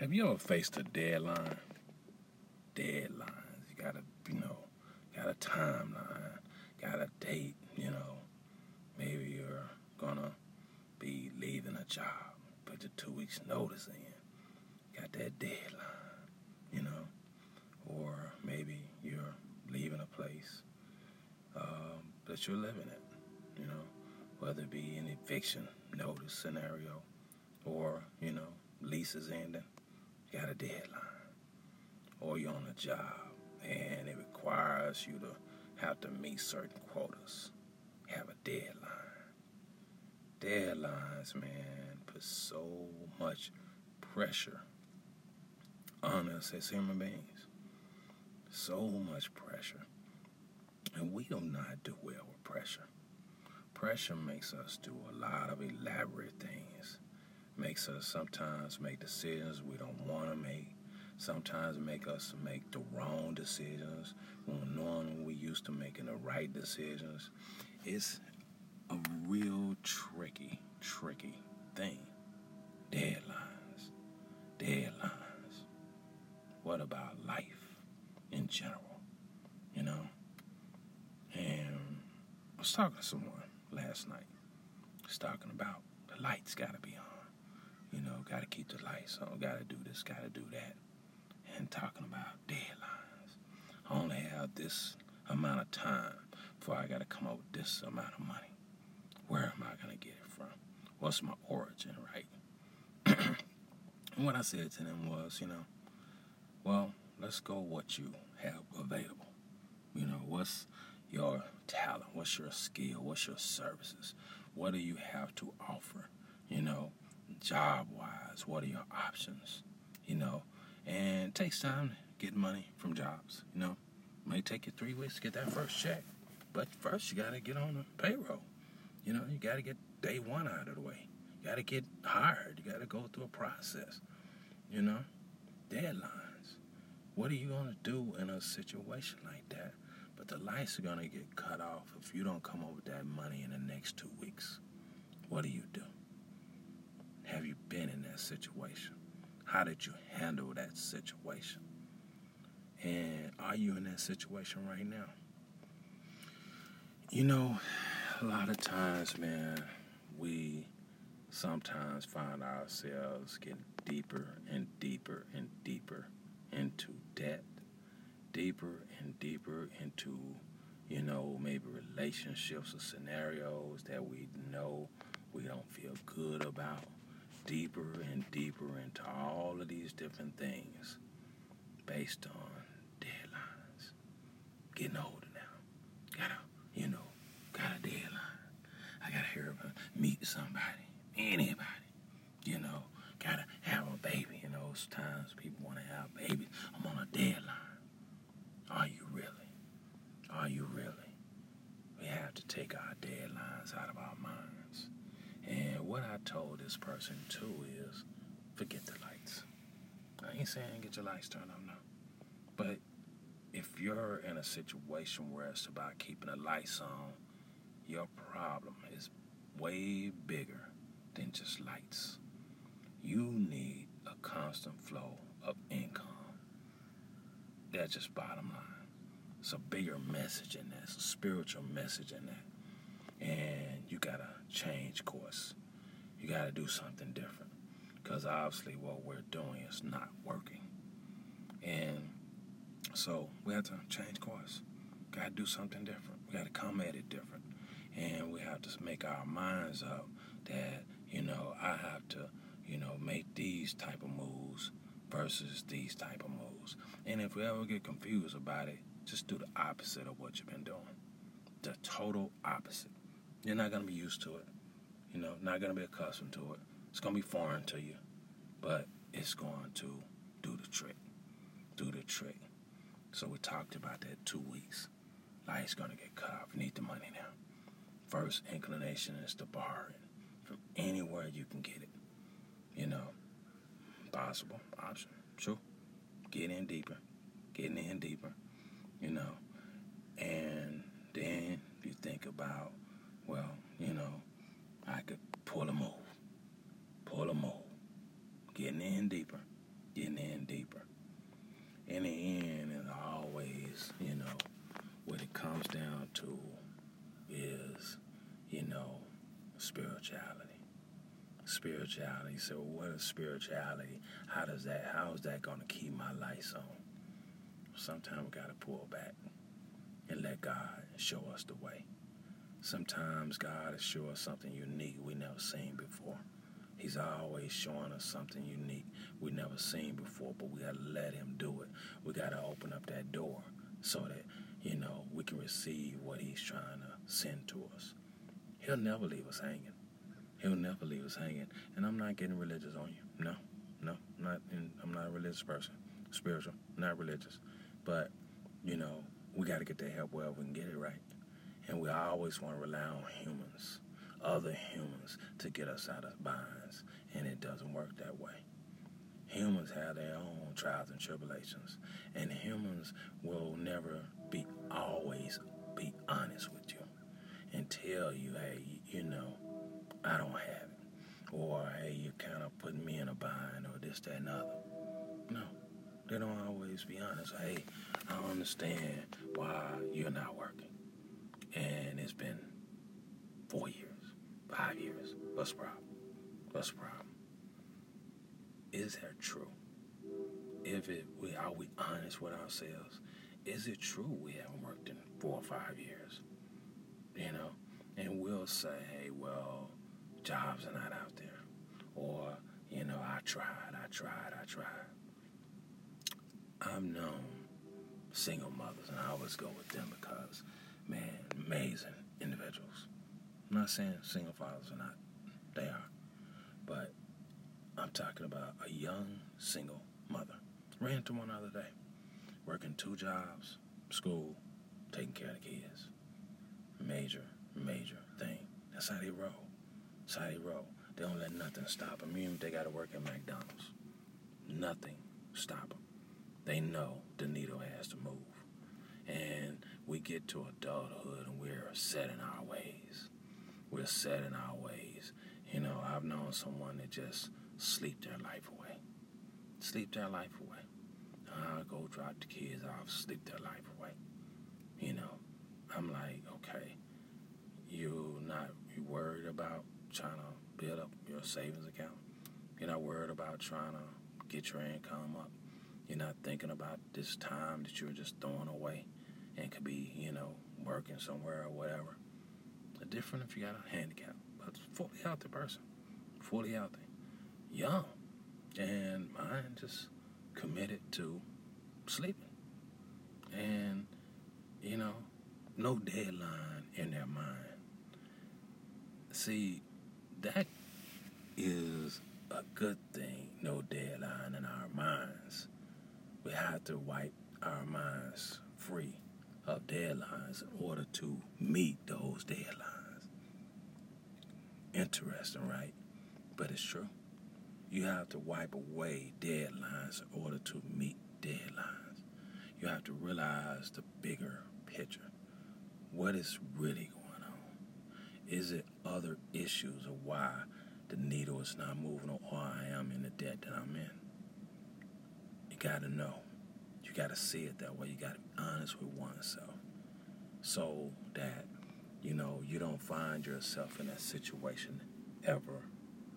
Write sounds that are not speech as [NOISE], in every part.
Have you ever faced a deadline? Deadlines. You gotta, you know, got a timeline, got a date, you know. Maybe you're gonna be leaving a job, put your two weeks notice in. Got that deadline, you know. Or maybe you're leaving a place um, that you're living in, you know, whether it be an eviction notice scenario or, you know, leases ending got a deadline, or you're on a job and it requires you to have to meet certain quotas, have a deadline. Deadlines, man, put so much pressure on us as human beings. So much pressure. And we do not do well with pressure. Pressure makes us do a lot of elaborate things makes us sometimes make decisions we don't want to make. Sometimes make us make the wrong decisions when knowing we used to making the right decisions. It's a real tricky, tricky thing. Deadlines. Deadlines. What about life in general? You know? And I was talking to someone last night. Was talking about the lights gotta be on. You know, got to keep the lights on, got to do this, got to do that. And talking about deadlines. I only have this amount of time before I got to come up with this amount of money. Where am I to get it from? What's my origin, right? [CLEARS THROAT] and what I said to them was, you know, well, let's go what you have available. You know, what's your talent? What's your skill? What's your services? What do you have to offer? You know, job wise, what are your options? You know, and it takes time to get money from jobs. You know, it may take you three weeks to get that first check, but first you got to get on the payroll. You know, you got to get day one out of the way. You got to get hired. You got to go through a process. You know, deadlines. What are you going to do in a situation like that? But the lights are going to get cut off if you don't come up with that money in the next two weeks. What do you do? Have you been in that situation? How did you handle that situation? And are you in that situation right now? You know, a lot of times, man, we sometimes find ourselves getting deeper and deeper and deeper into debt, deeper and deeper into, you know, maybe relationships or scenarios that we know we don't feel good about deeper and deeper into all of these different things based on deadlines. Getting older now. Gotta, you know, got a deadline. I gotta hear about meet somebody, anybody. You know, gotta have a baby. In those times people wanna have babies. I'm on a deadline. Are you really? Are you really? We have to take our deadlines out of our minds. What I told this person too is forget the lights. I ain't saying get your lights turned on, no. But if you're in a situation where it's about keeping the lights on, your problem is way bigger than just lights. You need a constant flow of income. That's just bottom line. It's a bigger message in that. It's a spiritual message in that and you gotta change course. You gotta do something different because obviously what we're doing is not working, and so we have to change course. Gotta do something different. We gotta come at it different, and we have to make our minds up that you know I have to you know make these type of moves versus these type of moves. And if we ever get confused about it, just do the opposite of what you've been doing. The total opposite. You're not going to be used to it. You know, not to be accustomed to it. It's to be foreign to you, but it's going to do the trick. Do the trick. So we talked about that two weeks. Life's to get cut off. You need the money now. First inclination is to borrow it from anywhere you can get it. You know, possible option. Sure. Get in deeper. Getting in deeper. You know, and then if you think about well, you know, I could pull a move, pull a move, getting in deeper, getting in deeper. In the end, is always, you know, what it comes down to is, you know, spirituality. Spirituality. So, what is spirituality? How does that? How is that to keep my lights on? Sometimes we got to pull back and let God show us the way. Sometimes God is show us something unique we never seen before. He's always showing us something unique we never seen before, but we got to let Him do it. We got to open up that door so that, you know, we can receive what He's trying to send to us. He'll never leave us hanging. He'll never leave us hanging. And I'm not getting religious on you. No, no, not. In, I'm not a religious person. Spiritual, not religious. But, you know, we got to get that help wherever we can get it right. And we always want to rely on humans, other humans, to get us out of binds. And it doesn't work that way. Humans have their own trials and tribulations. And humans will never be always be honest with you and tell you, hey, you know, I don't have it. Or, hey, you're kind of putting me in a bind or this, that, and other. No. They don't always be honest. Hey, I understand why you're not working. And it's been four years, five years. What's the problem? What's the problem? Is that true? If it, we are we honest with ourselves? Is it true we haven't worked in four or five years? You know, and we'll say, hey, well, jobs are not out there, or you know, I tried, I tried, I tried. I've known single mothers, and I always go with them because, man, amazing individuals. I'm not saying single fathers are not, they are. But I'm talking about a young single mother. Ran into one other day, working two jobs, school, taking care of the kids. Major, major thing. That's how they roll. That's how they roll. They don't let nothing stop them. Even if they got to work at McDonald's, nothing stop them. They know the needle has to move. And we get to adulthood and we're set in our ways. We're set in our ways. You know, I've known someone that just sleep their life away. Sleep their life away. I go drop the kids off, sleep their life away. You know, I'm like, okay, you're not you worried about trying to build up your savings account. You're not worried about trying to get your income up. You're not thinking about this time that you're just throwing away and could be, you know, working somewhere or whatever. It's different if you got a handicap, but fully healthy person, fully healthy, young, and mine just committed to sleeping. And, you know, no deadline in their mind. See, that is a good thing, no deadline in our minds we have to wipe our minds free of deadlines in order to meet those deadlines. Interesting, right? But it's true. You have to wipe away deadlines in order to meet deadlines. You have to realize the bigger picture. What is really going on? Is it other issues or why the needle is not moving or why I am in the debt that I'm in? You got to know. Got to see it that way. You got to be honest with oneself so that, you know, you don't find yourself in that situation ever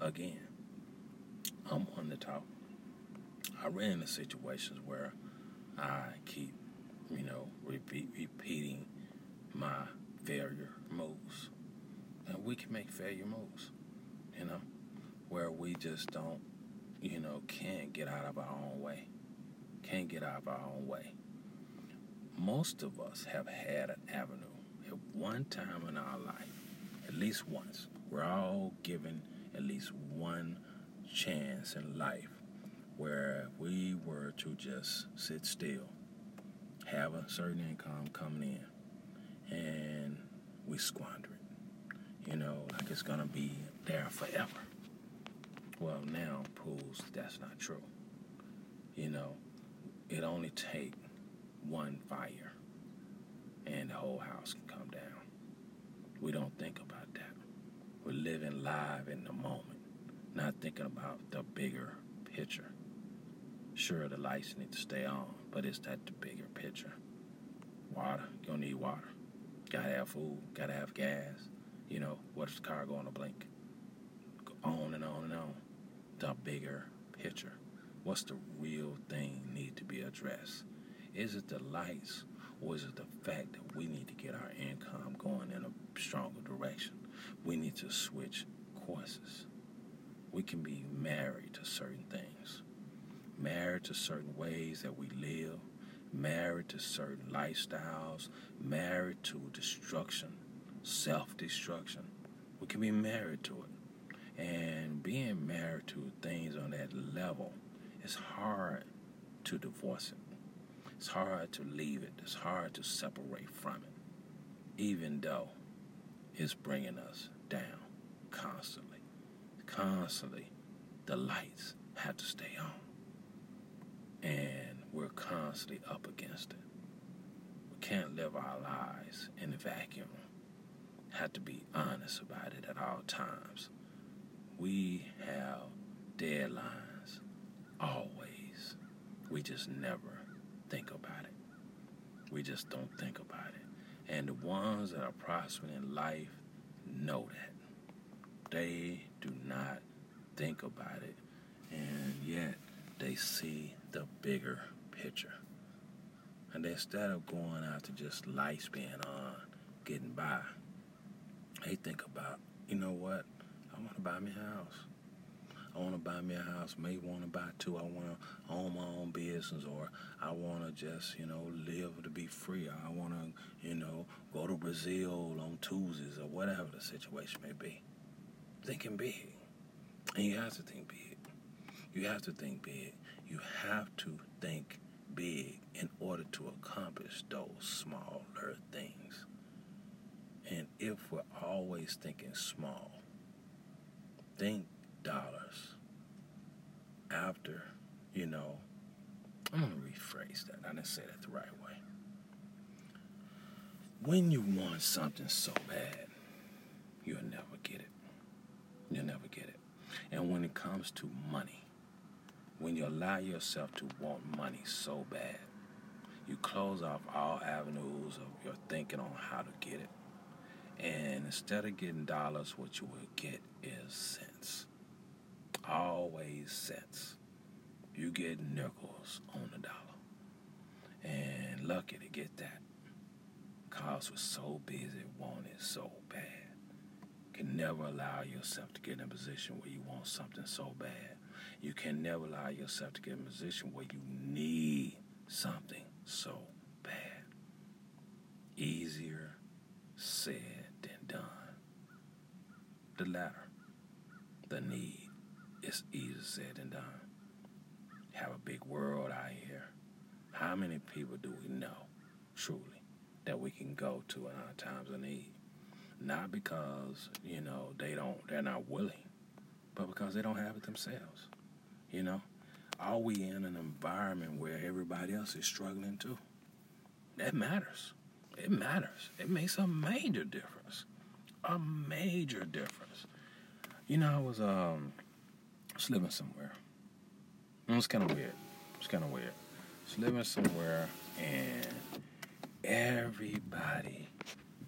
again. I'm on the talk. I ran into situations where I keep, you know, repeat, repeating my failure moves. And we can make failure moves, you know, where we just don't, you know, can't get out of our own way can't get out of our own way. Most of us have had an avenue at one time in our life, at least once. We're all given at least one chance in life where we were to just sit still, have a certain income coming in, and we squander it. You know, like it's gonna be there forever. Well, now proves that's not true. You know, it only take one fire and the whole house can come down. We don't think about that. We're living live in the moment, not thinking about the bigger picture. Sure, the lights need to stay on, but it's that the bigger picture. Water, you don't need water. Gotta have food, gotta have gas. You know, what's the car going to blink? On and on and on. The bigger picture. What's the real thing need to be addressed? Is it the lights or is it the fact that we need to get our income going in a stronger direction? We need to switch courses. We can be married to certain things, married to certain ways that we live, married to certain lifestyles, married to destruction, self destruction. We can be married to it. And being married to things on that level, it's hard to divorce it. It's hard to leave it. It's hard to separate from it, even though it's bringing us down constantly. Constantly, the lights have to stay on. And we're constantly up against it. We can't live our lives in a vacuum. Have to be honest about it at all times. We have deadlines always. We just never think about it. We just don't think about it. And the ones that are prospering in life know that. They do not think about it. And yet they see the bigger picture. And instead of going out to just lights being on, getting by, they think about, you know what? I want to buy me a house. I want to buy me a house. May want to buy two. I want to own my own business, or I want to just, you know, live to be free. I want to, you know, go to Brazil on Tuesdays, or whatever the situation may be. Thinking big, and you have to think big. You have to think big. You have to think big in order to accomplish those smaller things. And if we're always thinking small, think dollars after, you know, I'm to rephrase that. I didn't say that the right way. When you want something so bad, you'll never get it. You'll never get it. And when it comes to money, when you allow yourself to want money so bad, you close off all avenues of your thinking on how to get it. And instead of getting dollars, what you will get is cents. Always cents. You get nickels on the dollar. And lucky to get that. Cause we're so busy wanting so bad. Can never allow yourself to get in a position where you want something so bad. You can never allow yourself to get in a position where you need something so bad. Easier said than done. The latter, the need, is easier said than done. Have a big world out here. How many people do we know, truly, that we can go to in our times of need? Not because, you know, they don't they're not willing, but because they don't have it themselves. You know? Are we in an environment where everybody else is struggling too? That matters. It matters. It makes a major difference. A major difference. You know, I was um living somewhere. It was kind of weird. It's kind of weird. I living somewhere and everybody,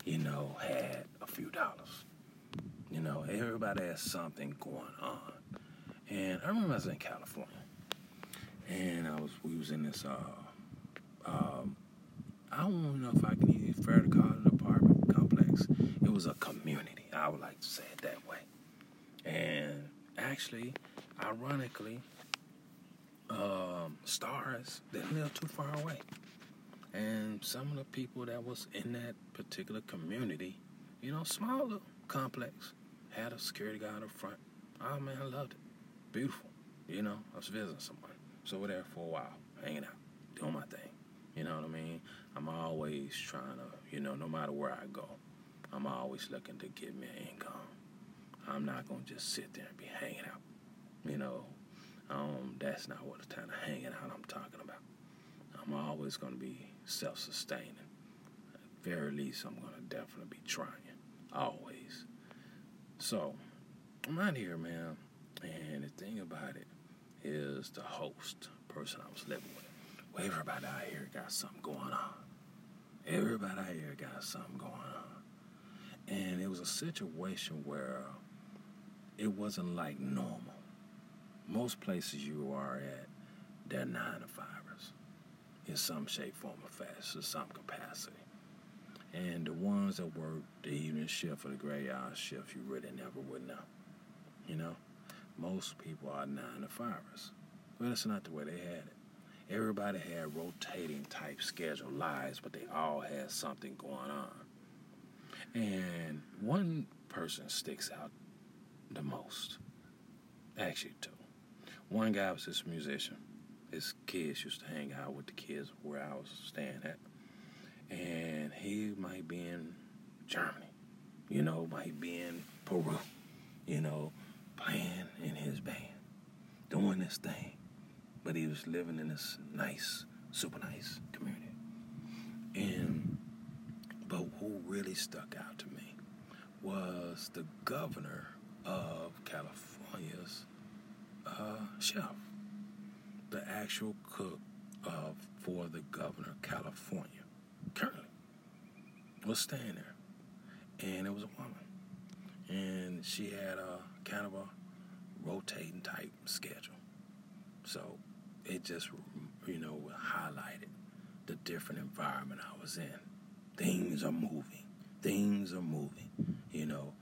you know, had a few dollars. You know, everybody had something going on. And I remember I was in California, and I was we was in this uh, um, I don't know if I can even fair to call it an apartment complex. It was a community. I would like to say it that way. And actually, ironically, um, stars didn't live too far away. And some of the people that was in that particular community, you know, small little complex, had a security guard up front. Oh man, I loved it. Beautiful. You know, I was visiting someone. So we're there for a while, hanging out, doing my thing. You know what I mean? I'm always trying to, you know, no matter where I go, I'm always looking to get me an income. I'm not gonna just sit there and be hanging out. You know, um, that's not what the kind of hanging out I'm talking about. I'm always gonna be self-sustaining. At the very least, I'm gonna definitely be trying. Always. So, I'm out here, man. And the thing about it is the host person I was living with. Well, everybody out here got something going on. Everybody out here got something going on. And it was a situation where it wasn't like normal. Most places you are at, they're nine to fivers in some shape, form, or fashion, some capacity. And the ones that work the evening shift or the graveyard shift, you really never would know. You know, most people are nine to fivers. Well, that's not the way they had it. Everybody had rotating type schedule lives, but they all had something going on. And one person sticks out the most. Actually, two. One guy was this musician. His kids used to hang out with the kids where I was staying at. And he might be in Germany, you know, might be in Peru, you know, playing in his band, doing this thing. But he was living in this nice, super nice community. And, but who really stuck out to me was the governor of California's uh, chef, the actual cook of for the governor of California currently was staying there, and it was a woman, and she had a kind of a rotating type schedule, so it just you know highlighted the different environment I was in. Things are moving. Things are moving. You know,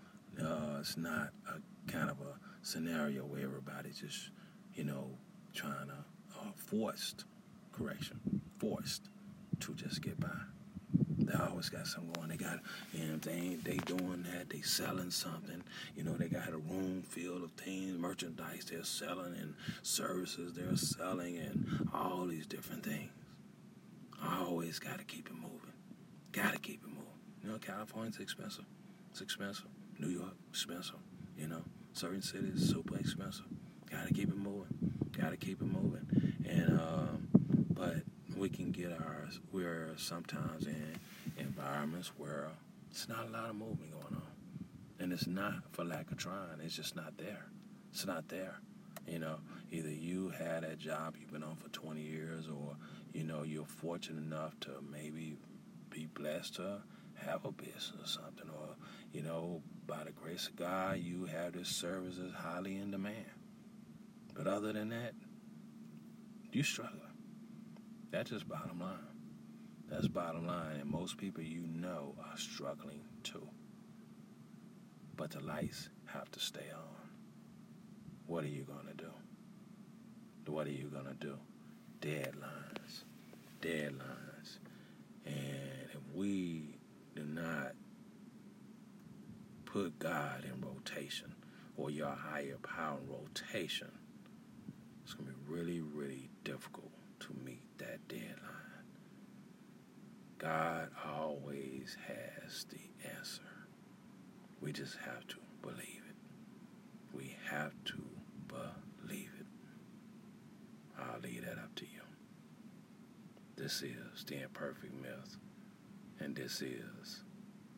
uh, it's not a kind of a scenario where everybody's just, you know, trying to uh, forced correction, forced to just get by. They always got something going. They got, you know, they ain't they doing that. They selling something. You know, they got a room filled of things, merchandise they're selling, and services they're selling, and all these different things. I Always got to keep it moving. Got to keep it moving. You know, California's expensive. It's expensive. New York, expensive. You know, certain cities, super expensive. Got to keep it moving. Got to keep it moving. And um, but we can get ours. We're sometimes in environments where it's not a lot of movement going on, and it's not for lack of trying. It's just not there. It's not there. You know, either you had that job you've been on for 20 years, or you know you're fortunate enough to maybe be blessed to have a business or something, or you know, by the grace of God, you have this service that's highly in demand. But other than that, you struggling. That's just bottom line. That's bottom line. And most people you know are struggling too. But the lights have to stay on. What are you going to do? What are you going to do? Deadlines. Deadlines. And if we do not put God in rotation or your higher power in rotation, it's going to be really, really difficult to meet that deadline. God always has the answer. We just have to believe it. We have to believe it. I'll leave that up to you. This is the imperfect myth, and this is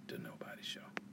the Nobody Show.